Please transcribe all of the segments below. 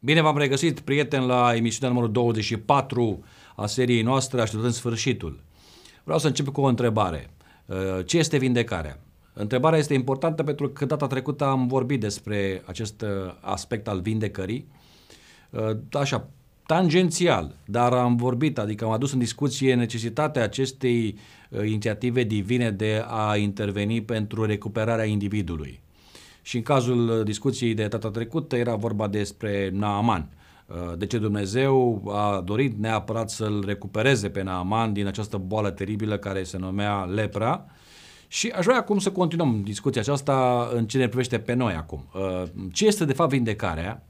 Bine v-am regăsit, prieteni, la emisiunea numărul 24 a seriei noastre, așteptând sfârșitul. Vreau să încep cu o întrebare. Uh, ce este vindecarea? Întrebarea este importantă pentru că data trecută am vorbit despre acest uh, aspect al vindecării, uh, așa, tangențial, dar am vorbit, adică am adus în discuție necesitatea acestei inițiative divine de a interveni pentru recuperarea individului. Și în cazul discuției de data trecută era vorba despre Naaman. De ce Dumnezeu a dorit neapărat să-l recupereze pe Naaman din această boală teribilă care se numea lepra. Și aș vrea acum să continuăm discuția aceasta în ce ne privește pe noi acum. Ce este de fapt vindecarea,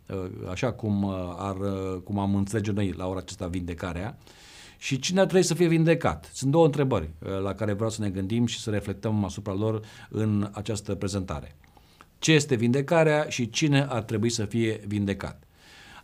așa cum, ar, cum am înțelege noi la ora aceasta vindecarea, și cine ar trebui să fie vindecat? Sunt două întrebări la care vreau să ne gândim și să reflectăm asupra lor în această prezentare ce este vindecarea și cine ar trebui să fie vindecat.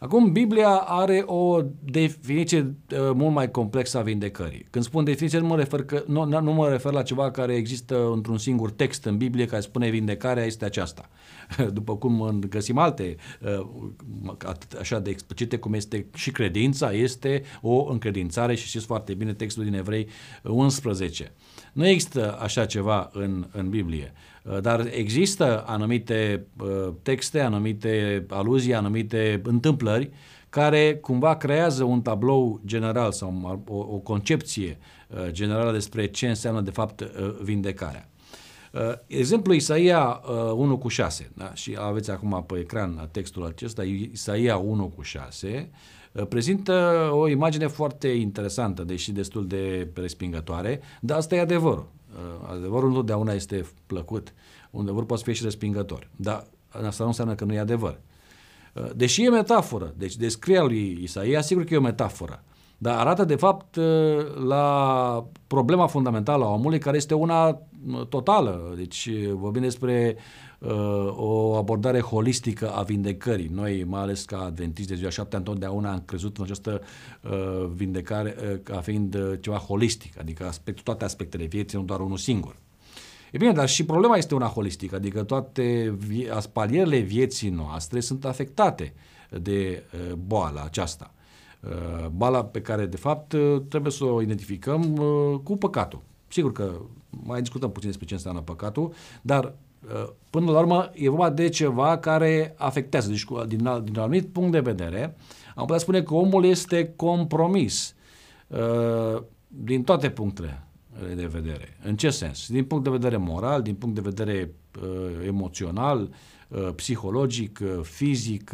Acum, Biblia are o definiție uh, mult mai complexă a vindecării. Când spun definiție, nu mă, refer că, nu, nu mă refer la ceva care există într-un singur text în Biblie care spune vindecarea este aceasta. După cum găsim alte uh, așa de explicite cum este și credința, este o încredințare și știți foarte bine textul din Evrei 11. Nu există așa ceva în, în Biblie. Uh, dar există anumite uh, texte, anumite aluzii, anumite întâmplări care cumva creează un tablou general sau o, o concepție uh, generală despre ce înseamnă de fapt vindecarea. Exemplu Isaia 1 cu 6, da? și aveți acum pe ecran textul acesta, Isaia 1 cu 6, prezintă o imagine foarte interesantă, deși destul de respingătoare, dar asta e adevărul. Uh, adevărul nu totdeauna este plăcut. Un adevăr poate fi și respingător. Dar asta nu înseamnă că nu e adevăr. Uh, deși e metaforă, deci descria lui Isaia, sigur că e o metaforă, dar arată de fapt uh, la problema fundamentală a omului, care este una totală. Deci vorbim despre uh, o abordare holistică a vindecării. Noi, mai ales ca adventiști de ziua șaptea, întotdeauna am crezut în această uh, vindecare uh, ca fiind uh, ceva holistic, adică aspect, toate aspectele vieții, nu doar unul singur. E bine, dar și problema este una holistică, adică toate vie- spalierele vieții noastre sunt afectate de uh, boala aceasta. Uh, boala pe care, de fapt, uh, trebuie să o identificăm uh, cu păcatul. Sigur că mai discutăm puțin despre ce înseamnă păcatul, dar Uh, până la urmă e vorba de ceva care afectează. Deci din, din un anumit punct de vedere, am putea spune că omul este compromis uh, din toate punctele de vedere. În ce sens? Din punct de vedere moral, din punct de vedere uh, emoțional, psihologic, fizic,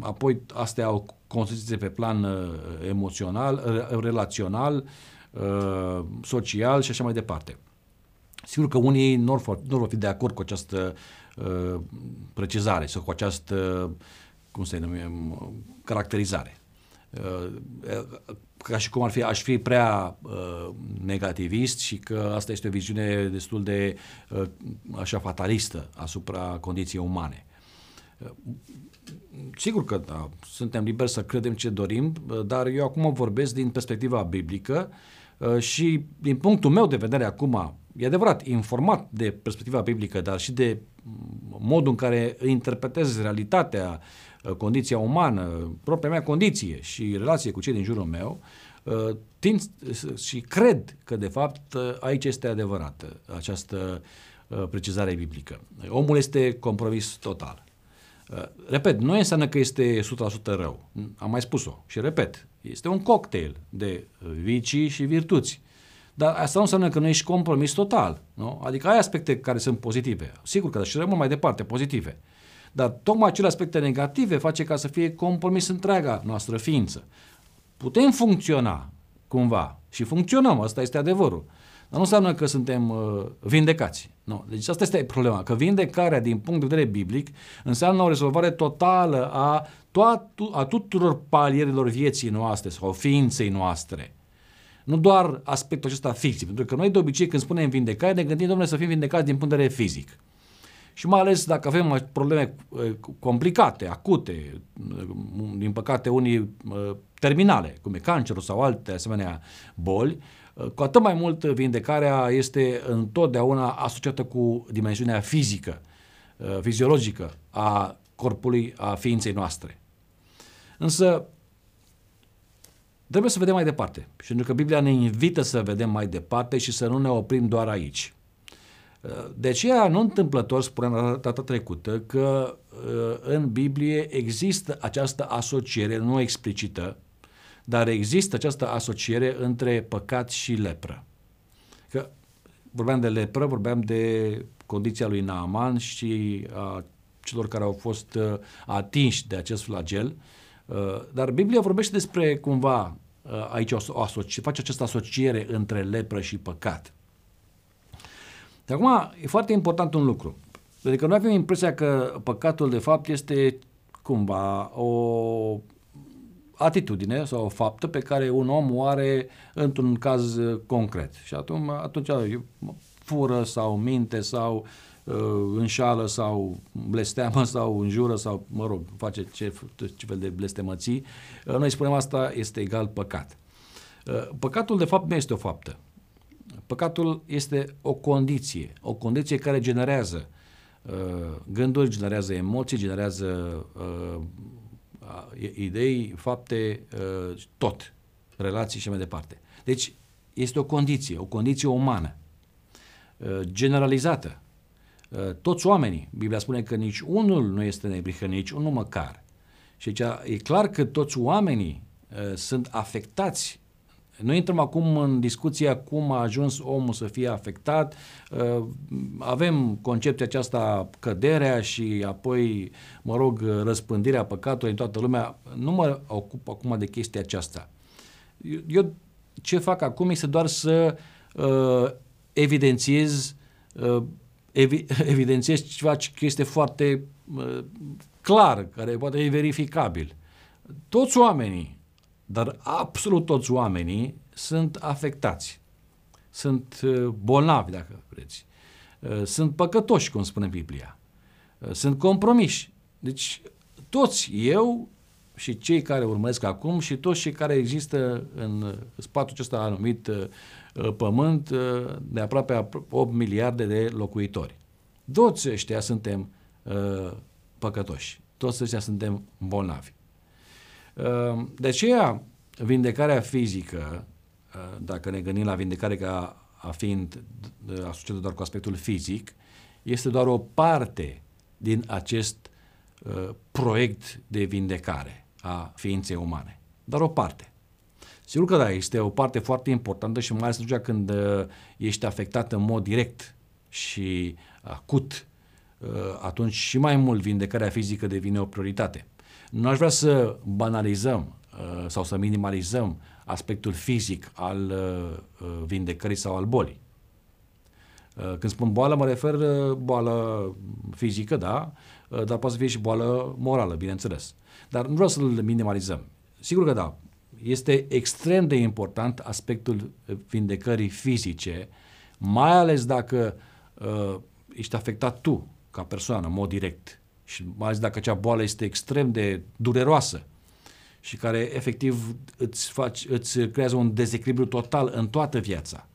apoi astea au consecințe pe plan emoțional, relațional, social și așa mai departe. Sigur că unii nu vor, nu vor fi de acord cu această uh, precizare sau cu această, cum să numim, caracterizare. Uh, ca și cum ar fi, aș fi prea uh, negativist și că asta este o viziune destul de uh, așa fatalistă asupra condiției umane. Uh, sigur că da, suntem liberi să credem ce dorim, uh, dar eu acum vorbesc din perspectiva biblică uh, și din punctul meu de vedere acum, e adevărat, informat de perspectiva biblică, dar și de modul în care interpretez realitatea, uh, condiția umană, propria mea condiție și relație cu cei din jurul meu, uh, tind și cred că, de fapt, uh, aici este adevărată această precizare biblică. Omul este compromis total. Repet, nu înseamnă că este 100% rău. Am mai spus-o și repet, este un cocktail de vicii și virtuți. Dar asta nu înseamnă că nu ești compromis total. Nu? Adică ai aspecte care sunt pozitive. Sigur că și rămân mai departe pozitive. Dar tocmai acele aspecte negative face ca să fie compromis întreaga noastră ființă. Putem funcționa cumva și funcționăm, asta este adevărul. Dar nu înseamnă că suntem uh, vindecați. Nu. Deci asta este problema, că vindecarea din punct de vedere biblic înseamnă o rezolvare totală a, toat- a tuturor palierilor vieții noastre sau ființei noastre. Nu doar aspectul acesta fizic, pentru că noi de obicei când spunem vindecare ne gândim, domnule, să fim vindecați din punct de vedere fizic. Și mai ales dacă avem probleme uh, complicate, acute, uh, din păcate unii uh, terminale, cum e cancerul sau alte asemenea boli, cu atât mai mult vindecarea este întotdeauna asociată cu dimensiunea fizică, fiziologică a corpului, a ființei noastre. Însă, trebuie să vedem mai departe. Și pentru că Biblia ne invită să vedem mai departe și să nu ne oprim doar aici. De aceea, nu întâmplător, spuneam data trecută, că uh, în Biblie există această asociere, nu explicită, dar există această asociere între păcat și lepră. Că vorbeam de lepră, vorbeam de condiția lui Naaman și a celor care au fost uh, atinși de acest flagel, uh, dar Biblia vorbește despre cumva aici o, o asoci, face această asociere între lepră și păcat. De acum, e foarte important un lucru. Adică noi avem impresia că păcatul, de fapt, este cumva o atitudine sau o faptă pe care un om o are într-un caz concret. Și atunci, atunci fură sau minte sau uh, înșală sau blesteamă sau înjură sau, mă rog, face ce, ce fel de blestemății. Uh, noi spunem asta este egal păcat. Uh, păcatul, de fapt, nu este o faptă. Păcatul este o condiție, o condiție care generează uh, gânduri, generează emoții, generează uh, idei, fapte, uh, tot, relații și mai departe. Deci este o condiție, o condiție umană, uh, generalizată. Uh, toți oamenii, Biblia spune că nici unul nu este neprihănit, nici unul măcar. Și aici e clar că toți oamenii uh, sunt afectați noi intrăm acum în discuția cum a ajuns omul să fie afectat. Uh, avem concepția aceasta căderea și apoi, mă rog, răspândirea păcatului în toată lumea. Nu mă ocup acum de chestia aceasta. Eu ce fac acum este doar să uh, evidențiez uh, evi, evidențiez ceva ce este foarte uh, clar, care poate fi verificabil. Toți oamenii dar absolut toți oamenii sunt afectați. Sunt uh, bolnavi, dacă vreți. Uh, sunt păcătoși, cum spune Biblia. Uh, sunt compromiși. Deci toți, eu și cei care urmăresc acum și toți cei care există în spațiul acesta anumit pământ de aproape 8 miliarde de locuitori. Toți ăștia suntem păcătoși. Toți ăștia suntem bolnavi. Ehm, de aceea, vindecarea fizică, eh, dacă ne gândim la vindecare ca a fiind asociată doar cu aspectul fizic, este doar o parte din acest uh, proiect de vindecare a ființei umane. Doar o parte. Sigur că da, este o parte foarte importantă și mai ales atunci când uh, ești afectat în mod direct și acut, uh, atunci și mai mult vindecarea fizică devine o prioritate. Nu aș vrea să banalizăm uh, sau să minimalizăm aspectul fizic al uh, uh, vindecării sau al bolii. Când spun boală, mă refer boală fizică, da, dar poate să fie și boală morală, bineînțeles. Dar nu vreau să-l minimalizăm. Sigur că da, este extrem de important aspectul vindecării fizice, mai ales dacă uh, ești afectat tu, ca persoană, în mod direct și mai ales dacă acea boală este extrem de dureroasă și care efectiv îți, faci, îți creează un dezechilibru total în toată viața.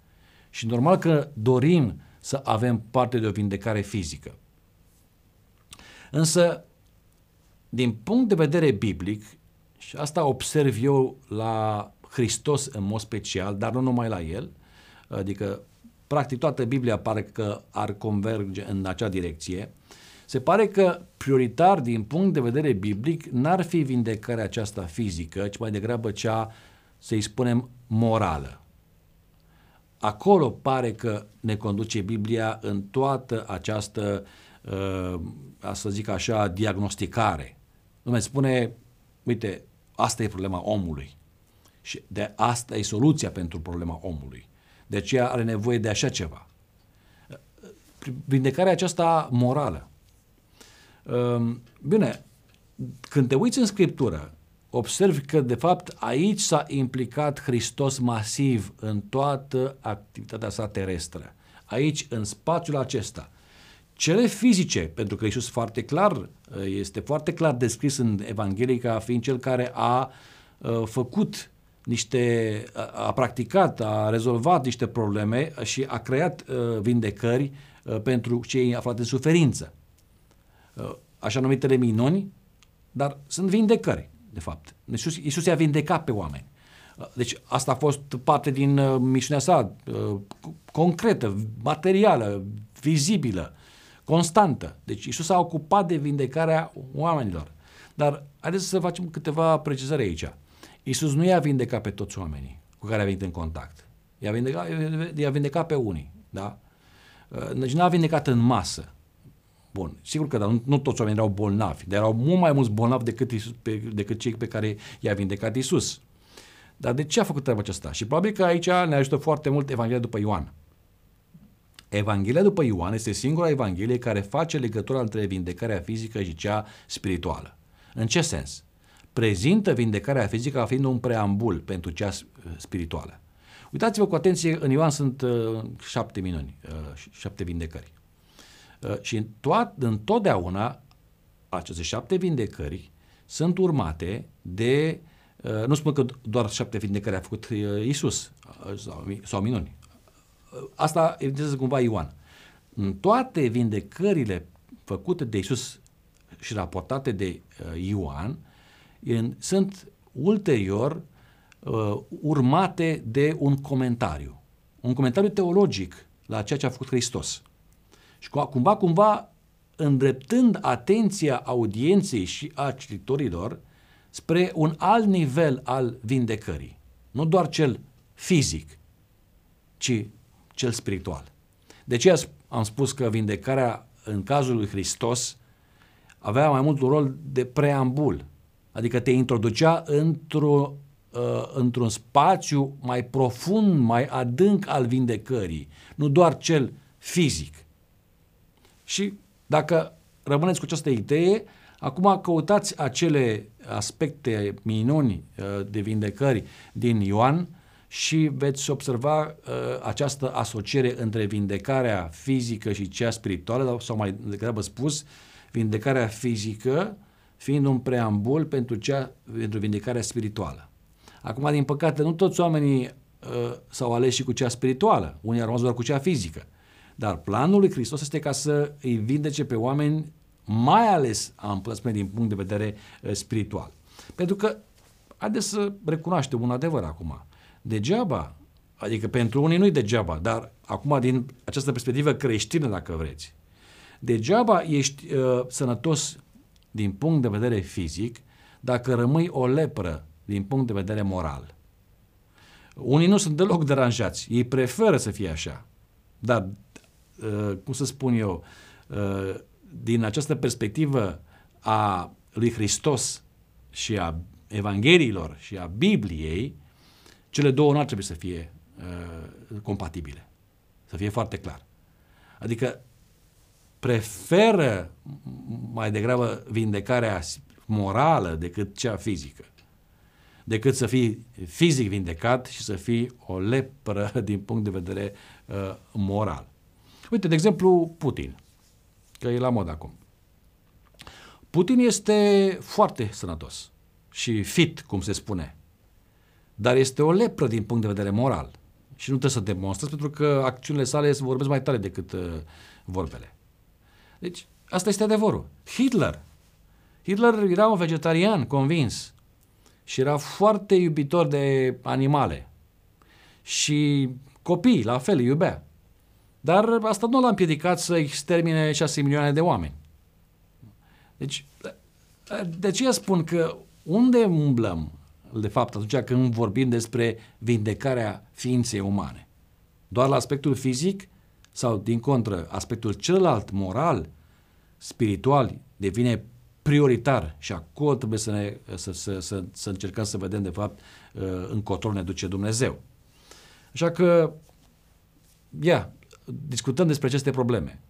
Și normal că dorim să avem parte de o vindecare fizică. Însă, din punct de vedere biblic, și asta observ eu la Hristos în mod special, dar nu numai la El, adică practic toată Biblia pare că ar converge în acea direcție, se pare că prioritar din punct de vedere biblic n-ar fi vindecarea aceasta fizică, ci mai degrabă cea, să-i spunem, morală. Acolo pare că ne conduce Biblia în toată această, uh, să zic așa, diagnosticare. Nu spune, uite, asta e problema omului și de asta e soluția pentru problema omului. De aceea are nevoie de așa ceva. Vindecarea aceasta morală Ehm, bine, când te uiți în Scriptură, observi că, de fapt, aici s-a implicat Hristos masiv în toată activitatea sa terestră. Aici, în spațiul acesta. Cele fizice, pentru că Iisus foarte clar, este foarte clar descris în Evanghelie ca fiind cel care a făcut niște, a practicat, a rezolvat niște probleme și a creat vindecări pentru cei aflați în suferință. așa numitele minuni, dar sunt vindecări, de fapt. Iisus, Iisus i-a vindecat pe oameni. Deci asta a fost parte din uh, misiunea sa, uh, concretă, materială, vizibilă, constantă. Deci Iisus s-a ocupat de vindecarea oamenilor. Dar haideți să facem câteva precizări aici. Iisus nu i-a vindecat pe toți oamenii cu care a venit în contact. I-a vindecat, i-a vindecat pe unii. Da? Uh, deci n-a vindecat în masă. Bun, sigur că nu, nu toți oamenii erau bolnavi, dar erau mult mai mulți bolnavi decât, Iisus, pe, decât cei pe care i-a vindecat Isus. Dar de ce a făcut treaba aceasta? Și probabil că aici ne ajută foarte mult Evanghelia după Ioan. Evanghelia după Ioan este singura Evanghelie care face legătura între vindecarea fizică și cea spirituală. În ce sens? Prezintă vindecarea fizică ca fiind un preambul pentru cea spirituală. Uitați-vă cu atenție, în Ioan sunt uh, șapte minuni, uh, șapte vindecări. Uh, și toat, întotdeauna aceste șapte vindecări sunt urmate de, uh, nu spun că doar șapte vindecări a făcut uh, Isus uh, sau, sau minuni. Uh, asta evidentează cumva Ioan. În toate vindecările făcute de Isus și raportate de uh, Ioan, în, sunt ulterior uh, urmate de un comentariu. Un comentariu teologic la ceea ce a făcut Hristos. Și cumva, cumva, îndreptând atenția audienței și a cititorilor spre un alt nivel al vindecării. Nu doar cel fizic, ci cel spiritual. De ce am spus că vindecarea în cazul lui Hristos avea mai mult un rol de preambul, adică te introducea într-o, uh, într-un spațiu mai profund, mai adânc al vindecării, nu doar cel fizic. Și dacă rămâneți cu această idee, acum căutați acele aspecte minuni uh, de vindecări din Ioan și veți observa uh, această asociere între vindecarea fizică și cea spirituală, sau mai degrabă spus, vindecarea fizică fiind un preambul pentru, cea, pentru vindecarea spirituală. Acum, din păcate, nu toți oamenii uh, s-au ales și cu cea spirituală, unii au rămas doar cu cea fizică. Dar planul lui Hristos este ca să îi vindece pe oameni, mai ales, am putea spune, din punct de vedere uh, spiritual. Pentru că, haideți să recunoaștem un adevăr acum. Degeaba, adică pentru unii nu-i degeaba, dar acum din această perspectivă creștină, dacă vreți, degeaba ești uh, sănătos din punct de vedere fizic dacă rămâi o lepră din punct de vedere moral. Unii nu sunt deloc deranjați, ei preferă să fie așa. Dar Uh, cum să spun eu, uh, din această perspectivă a lui Hristos și a Evangheliilor și a Bibliei, cele două nu ar trebui să fie uh, compatibile. Să fie foarte clar. Adică preferă mai degrabă vindecarea morală decât cea fizică. Decât să fii fizic vindecat și să fii o lepră din punct de vedere uh, moral. Uite, de exemplu, Putin, că e la mod acum. Putin este foarte sănătos și fit, cum se spune, dar este o lepră din punct de vedere moral. Și nu trebuie să demonstrezi pentru că acțiunile sale vorbesc mai tare decât uh, vorbele. Deci, asta este adevărul. Hitler. Hitler era un vegetarian convins și era foarte iubitor de animale. Și copii, la fel, îi iubea. Dar asta nu l-a împiedicat să extermine 6 milioane de oameni. Deci, de ce spun că unde umblăm, de fapt, atunci când vorbim despre vindecarea ființei umane? Doar la aspectul fizic sau, din contră, aspectul celălalt, moral, spiritual, devine prioritar și acolo trebuie să, ne, să, să, să, să încercăm să vedem, de fapt, încotro ne duce Dumnezeu. Așa că, ia, discutăm despre aceste probleme.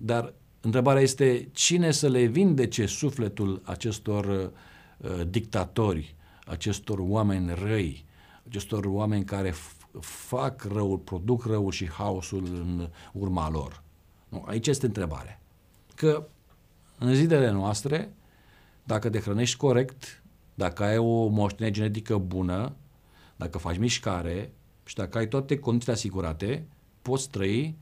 Dar întrebarea este cine să le vindece sufletul acestor uh, dictatori, acestor oameni răi, acestor oameni care f- fac răul, produc răul și haosul în urma lor. Nu, aici este întrebarea. Că în zilele noastre, dacă te hrănești corect, dacă ai o moștenire genetică bună, dacă faci mișcare și dacă ai toate condițiile asigurate, poți trăi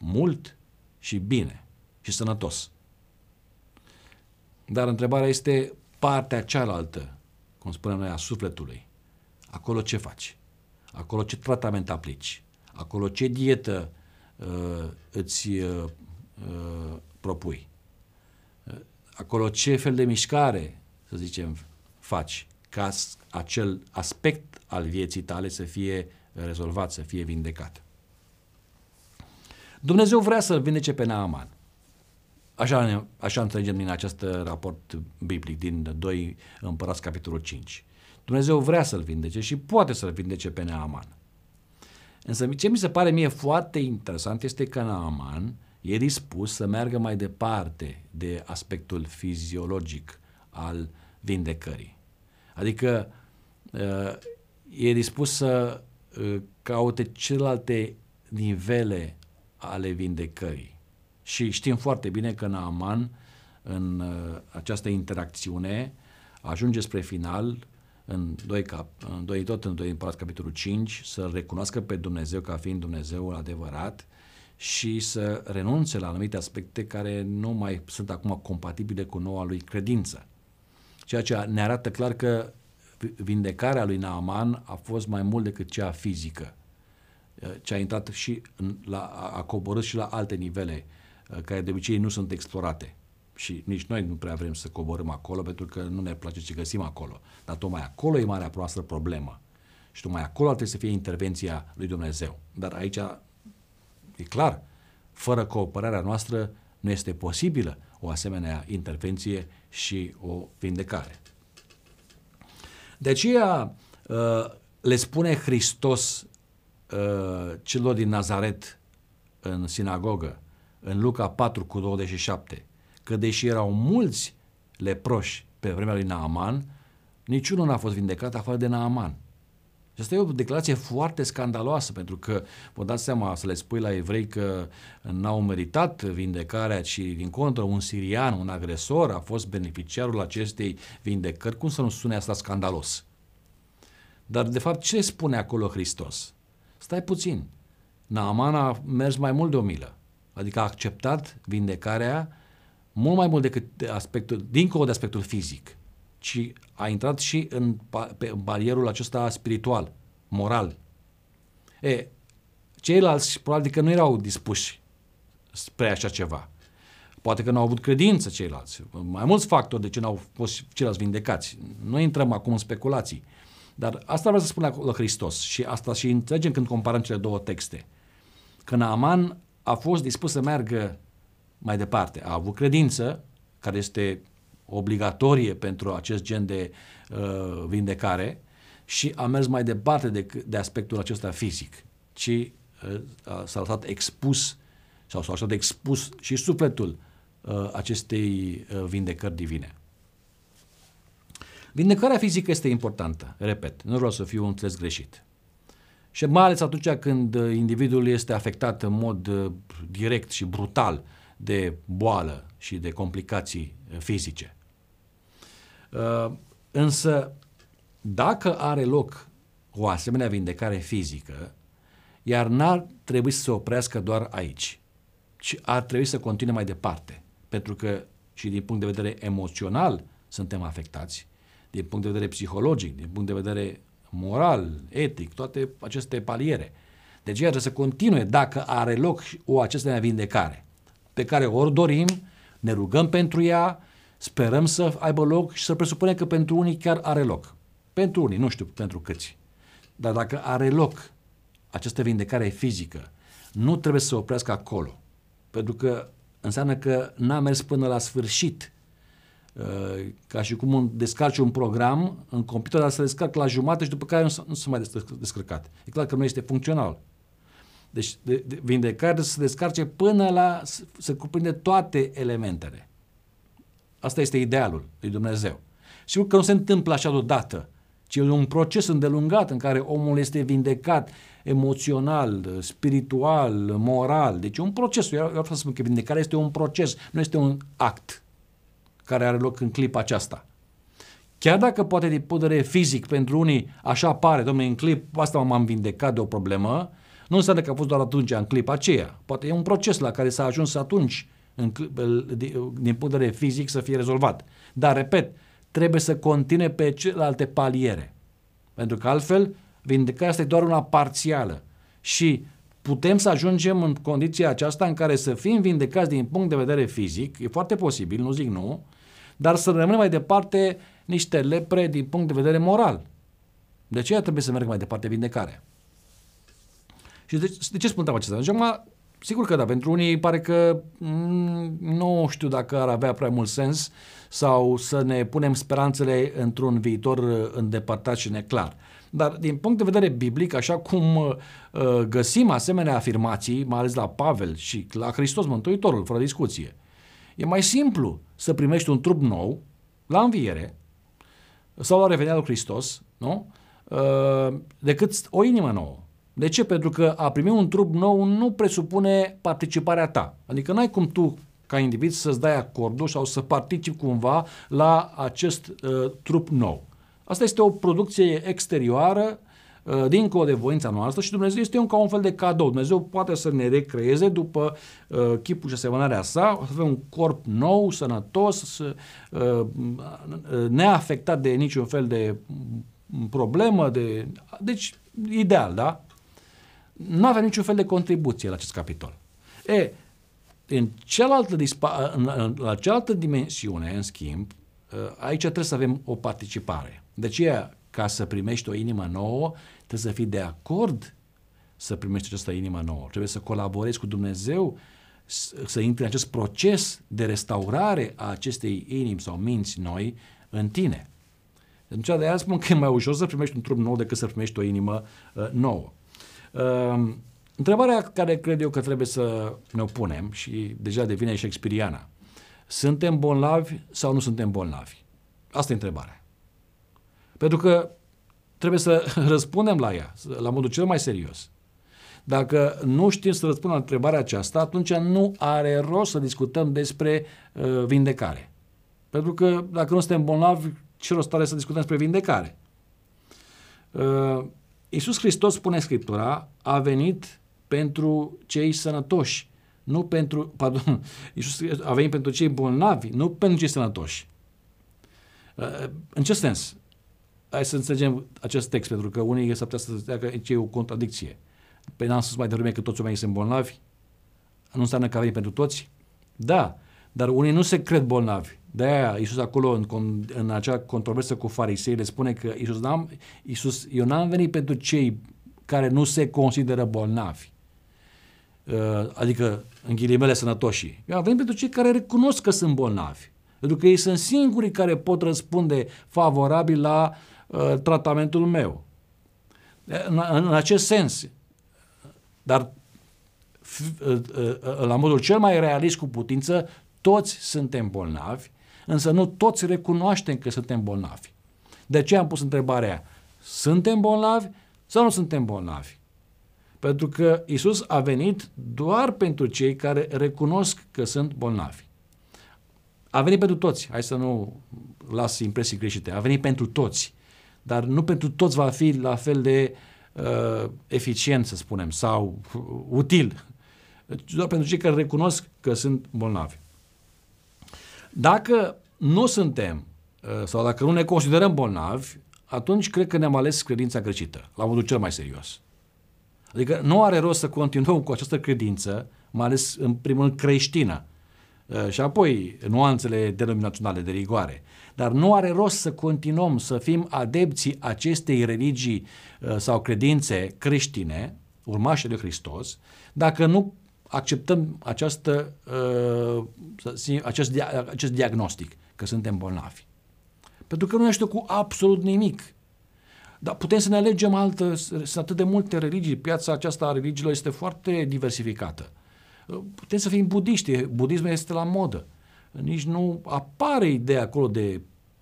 mult și bine și sănătos. Dar întrebarea este partea cealaltă, cum spunem noi, a sufletului. Acolo ce faci? Acolo ce tratament aplici? Acolo ce dietă uh, îți uh, uh, propui? Uh, acolo ce fel de mișcare, să zicem, faci ca acel aspect al vieții tale să fie rezolvat, să fie vindecat. Dumnezeu vrea să-l vindece pe Naaman. Așa, așa înțelegem din acest raport biblic, din 2 Împărați, capitolul 5. Dumnezeu vrea să-l vindece și poate să-l vindece pe Naaman. Însă ce mi se pare mie foarte interesant este că Naaman e dispus să meargă mai departe de aspectul fiziologic al vindecării. Adică uh, e dispus să uh, caute celelalte nivele ale vindecării. Și știm foarte bine că Naaman, în uh, această interacțiune, ajunge spre final, în 2, cap, în 2 tot în 2 Împărați, capitolul 5, să recunoască pe Dumnezeu ca fiind Dumnezeul adevărat și să renunțe la anumite aspecte care nu mai sunt acum compatibile cu noua lui credință. Ceea ce ne arată clar că vindecarea lui Naaman a fost mai mult decât cea fizică, uh, ce a intrat și în, la, a coborât și la alte nivele uh, care de obicei nu sunt explorate. Și nici noi nu prea vrem să coborâm acolo pentru că nu ne place ce găsim acolo. Dar tocmai acolo e marea noastră problemă. Și tocmai acolo ar trebui să fie intervenția lui Dumnezeu. Dar aici e clar, fără cooperarea noastră nu este posibilă o asemenea intervenție și o vindecare. De aceea uh, le spune Hristos uh, celor din Nazaret în sinagogă, în Luca 4 cu 27, că deși erau mulți leproși pe vremea lui Naaman, niciunul n-a fost vindecat afară de Naaman. Și asta e o declarație foarte scandaloasă, pentru că vă dați seama să le spui la evrei că n-au meritat vindecarea, ci din contră un sirian, un agresor a fost beneficiarul acestei vindecări. Cum să nu sune asta scandalos? Dar de fapt ce spune acolo Hristos? Stai puțin. Naaman a mers mai mult de o milă. Adică a acceptat vindecarea mult mai mult decât aspectul, dincolo de aspectul fizic ci a intrat și în, pe, în barierul acesta spiritual, moral. E, ceilalți probabil că nu erau dispuși spre așa ceva. Poate că nu au avut credință ceilalți. Mai mulți factori de ce nu au fost ceilalți vindecați. Nu intrăm acum în speculații. Dar asta vreau să spun la Hristos și asta și înțelegem când comparăm cele două texte. Că Naaman a fost dispus să meargă mai departe. A avut credință, care este obligatorie pentru acest gen de uh, vindecare și a mers mai departe de, de aspectul acesta fizic, ci uh, s-a lăsat expus sau s-a lăsat expus și sufletul uh, acestei uh, vindecări divine. Vindecarea fizică este importantă, repet, nu vreau să fiu înțeles greșit. Și mai ales atunci când uh, individul este afectat în mod uh, direct și brutal de boală și de complicații uh, fizice. Uh, însă, dacă are loc o asemenea vindecare fizică, iar n-ar trebui să se oprească doar aici, ci ar trebui să continue mai departe, pentru că și din punct de vedere emoțional suntem afectați, din punct de vedere psihologic, din punct de vedere moral, etic, toate aceste paliere. Deci trebuie să continue dacă are loc o acestea vindecare, pe care ori dorim, ne rugăm pentru ea, Sperăm să aibă loc și să presupune că pentru unii chiar are loc. Pentru unii, nu știu pentru câți. Dar dacă are loc această vindecare fizică, nu trebuie să se oprească acolo. Pentru că înseamnă că n-a mers până la sfârșit. Uh, ca și cum un, descarci un program în computer, dar se descarcă la jumătate și după care nu, nu se mai descărcat. E clar că nu este funcțional. Deci de, de, vindecarea să se descarce până la să cuprinde toate elementele. Asta este idealul lui Dumnezeu. Sigur că nu se întâmplă așa deodată, ci e un proces îndelungat în care omul este vindecat emoțional, spiritual, moral. Deci e un proces. Eu vreau să spun că vindecarea este un proces, nu este un act care are loc în clipa aceasta. Chiar dacă poate din punct de vedere fizic pentru unii așa pare, domnule, în clip asta m-am vindecat de o problemă, nu înseamnă că a fost doar atunci în clipa aceea. Poate e un proces la care s-a ajuns atunci în, din punct de vedere fizic să fie rezolvat. Dar, repet, trebuie să continue pe celelalte paliere. Pentru că altfel, vindecarea asta e doar una parțială. Și putem să ajungem în condiția aceasta în care să fim vindecați din punct de vedere fizic, e foarte posibil, nu zic nu, dar să rămânem mai departe niște lepre din punct de vedere moral. De aceea trebuie să mergem mai departe vindecarea. Și de, de ce spun treaba acesta? Deci, acum, sigur că da, pentru unii pare că mm, nu știu dacă ar avea prea mult sens sau să ne punem speranțele într-un viitor uh, îndepărtat și neclar. Dar din punct de vedere biblic, așa cum uh, găsim asemenea afirmații, mai ales la Pavel și la Hristos Mântuitorul, fără discuție, e mai simplu să primești un trup nou la înviere sau la revenirea lui Hristos, nu? Uh, decât o inimă nouă. De ce? Pentru că a primi un trup nou nu presupune participarea ta. Adică n-ai cum tu ca individ să-ți dai acordul sau să participi cumva la acest uh, trup nou. Asta este o producție exterioară, uh, dincolo de voința noastră și Dumnezeu este un ca un fel de cadou. Dumnezeu poate să ne recreeze după uh, chipul și asemănarea sa, să avem un corp nou, sănătos, să, uh, neafectat de niciun fel de problemă, de, deci ideal, da? Nu avem niciun fel de contribuție la acest capitol. E, în cealaltă, dispa, în, în, la cealaltă dimensiune, în schimb, aici trebuie să avem o participare. De aceea, ca să primești o inimă nouă, trebuie să fii de acord să primești această inimă nouă. Trebuie să colaborezi cu Dumnezeu, să intri în acest proces de restaurare a acestei inimi sau minți noi în tine. Deci de aia spun că e mai ușor să primești un trup nou decât să primești o inimă uh, nouă. Uh, întrebarea care cred eu că trebuie să ne o punem și deja devine și experiana. Suntem bolnavi sau nu suntem bolnavi? Asta e întrebarea. Pentru că trebuie să răspundem la ea, la modul cel mai serios. Dacă nu știm să răspundem la întrebarea aceasta, atunci nu are rost să discutăm despre uh, vindecare. Pentru că dacă nu suntem bolnavi, ce rost are să discutăm despre vindecare? Uh, Iisus Hristos, spune Scriptura, a venit pentru cei sănătoși, nu pentru, pardon, Iisus a venit pentru cei bolnavi, nu pentru cei sănătoși. Uh, în ce sens? Hai să înțelegem acest text, pentru că unii s-ar putea să zică că e o contradicție. Păi n-am spus mai devreme că toți oamenii sunt bolnavi? Nu înseamnă că a venit pentru toți? Da, dar unii nu se cred bolnavi. De-aia Iisus acolo, în, în acea controversă cu farisei, le spune că Iisus, n-am, Iisus, eu n-am venit pentru cei care nu se consideră bolnavi. Uh, adică, în ghilimele, sănătoși. Eu am venit pentru cei care recunosc că sunt bolnavi. Pentru că ei sunt singurii care pot răspunde favorabil la uh, Uh, tratamentul meu. În, în acest sens, dar uh, uh, la modul cel mai realist cu putință, toți suntem bolnavi, însă nu toți recunoaștem că suntem bolnavi. De ce am pus întrebarea suntem bolnavi sau nu suntem bolnavi? Pentru că Isus a venit doar pentru cei care recunosc că sunt bolnavi. A venit pentru toți, hai să nu las impresii greșite, a venit pentru toți dar nu pentru toți va fi la fel de uh, eficient, să spunem, sau uh, util. Doar pentru cei care recunosc că sunt bolnavi. Dacă nu suntem uh, sau dacă nu ne considerăm bolnavi, atunci cred că ne-am ales credința greșită, la modul cel mai serios. Adică nu are rost să continuăm cu această credință, mai ales în primul rând creștină, uh, și apoi nuanțele denominaționale de rigoare. Dar nu are rost să continuăm să fim adepții acestei religii uh, sau credințe creștine, urmașii lui Hristos, dacă nu acceptăm această, uh, acest, acest diagnostic că suntem bolnavi. Pentru că nu este cu absolut nimic. Dar putem să ne alegem altă, sunt atât de multe religii, piața aceasta a religiilor este foarte diversificată. Uh, putem să fim budiști, budismul este la modă. Nici nu apare ideea acolo de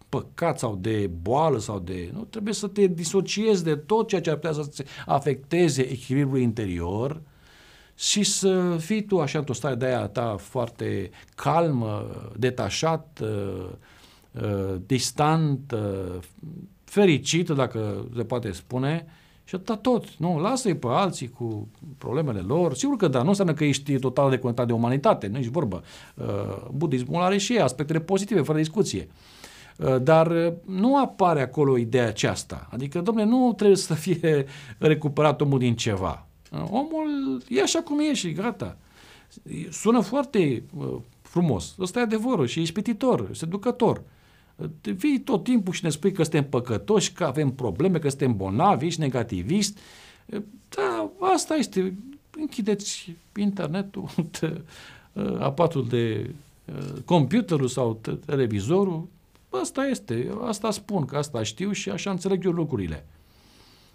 păcat sau de boală sau de... Nu, trebuie să te disociezi de tot ceea ce ar putea să afecteze echilibrul interior și să fii tu așa într-o stare de aia ta foarte calmă, detașat, uh, uh, distant, uh, fericită, dacă se poate spune, Și atâta tot. Nu, lasă-i pe alții cu problemele lor. Sigur că da, nu înseamnă că ești total deconectat de umanitate, nu ești vorbă. Uh, budismul are și aspectele pozitive, fără discuție. Uh, dar uh, nu apare acolo ideea aceasta. Adică, domnule, nu trebuie să fie recuperat omul din ceva. Omul e așa cum e și gata. Sună foarte frumos. Ăsta e adevărul și e ispititor, seducător. Vii tot timpul și ne spui că suntem păcătoși, că avem probleme, că suntem bolnavi, ești negativist. Da, asta este. Închideți internetul, apatul de computerul sau televizorul. Asta este, asta spun, că asta știu și așa înțeleg eu lucrurile.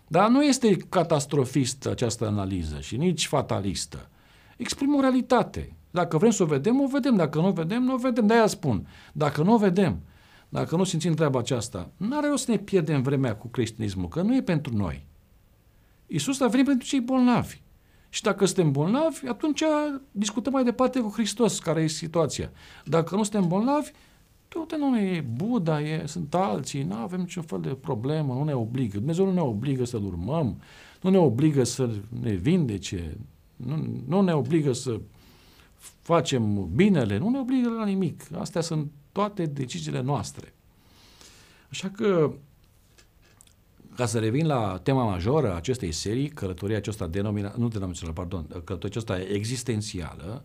Dar nu este catastrofistă această analiză și nici fatalistă. Exprimă o realitate. Dacă vrem să o vedem, o vedem. Dacă nu o vedem, nu o vedem. De-aia spun. Dacă nu o vedem, dacă nu simțim treaba aceasta, nu are rost să ne pierdem vremea cu creștinismul, că nu e pentru noi. Iisus a venit pentru cei bolnavi. Și dacă suntem bolnavi, atunci discutăm mai departe cu Hristos, care e situația. Dacă nu suntem bolnavi, tot nu e Buddha, e, sunt alții, nu avem niciun fel de problemă, nu ne obligă. Dumnezeu nu ne obligă să-L urmăm, nu ne obligă să ne vindece, nu, nu ne obligă să facem binele, nu ne obligă la nimic. Astea sunt toate deciziile noastre. Așa că, ca să revin la tema majoră a acestei serii, călătoria aceasta denomina, nu denominațională, pardon, călătoria aceasta existențială,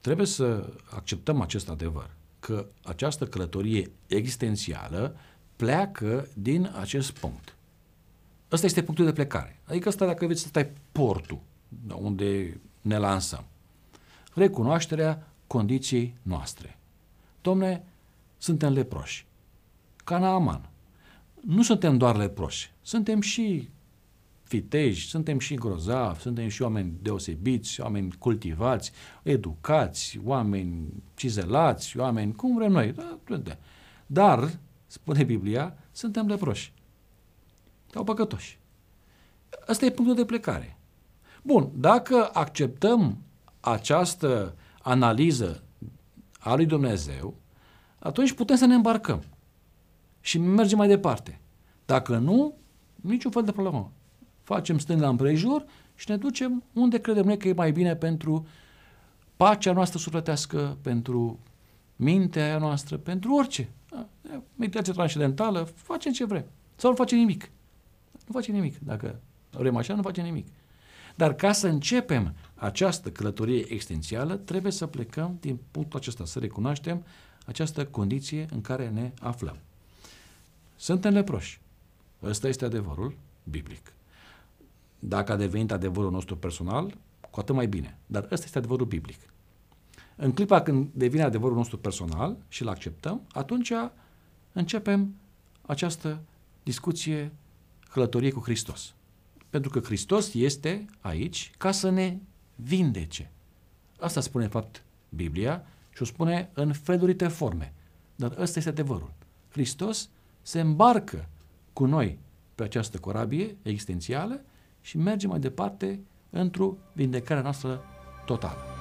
trebuie să acceptăm acest adevăr, că această călătorie existențială pleacă din acest punct. Ăsta este punctul de plecare. Adică ăsta, dacă veți să stai portul, unde ne lansăm. Recunoașterea condiției noastre. Domne, suntem leproși. Ca Naaman. Nu suntem doar leproși, suntem și fiteji, suntem și grozavi, suntem și oameni deosebiți, oameni cultivați, educați, oameni cizelați, oameni cum vrem noi. Da, da. Dar, spune Biblia, suntem leproși. Sau păcătoși. Asta e punctul de plecare. Bun, dacă acceptăm această analiză a lui Dumnezeu, atunci putem să ne îmbarcăm și mergem mai departe. Dacă nu, niciun fel de problemă. Facem stânga împrejur și ne ducem unde credem noi că e mai bine pentru pacea noastră sufletească, pentru mintea noastră, pentru orice. Meditație transcendentală, facem ce vrem. Sau nu facem nimic. Nu facem nimic. Dacă vrem așa, nu facem nimic. Dar ca să începem această călătorie existențială, trebuie să plecăm din punctul acesta, să recunoaștem această condiție în care ne aflăm. Suntem leproși. Ăsta este adevărul biblic. Dacă a devenit adevărul nostru personal, cu atât mai bine. Dar ăsta este adevărul biblic. În clipa când devine adevărul nostru personal și îl acceptăm, atunci începem această discuție, călătorie cu Hristos. Pentru că Hristos este aici ca să ne vindece. Asta spune, în fapt, Biblia și o spune în felurite forme. Dar ăsta este adevărul. Hristos se îmbarcă cu noi pe această corabie existențială și merge mai departe într-o vindecare noastră totală.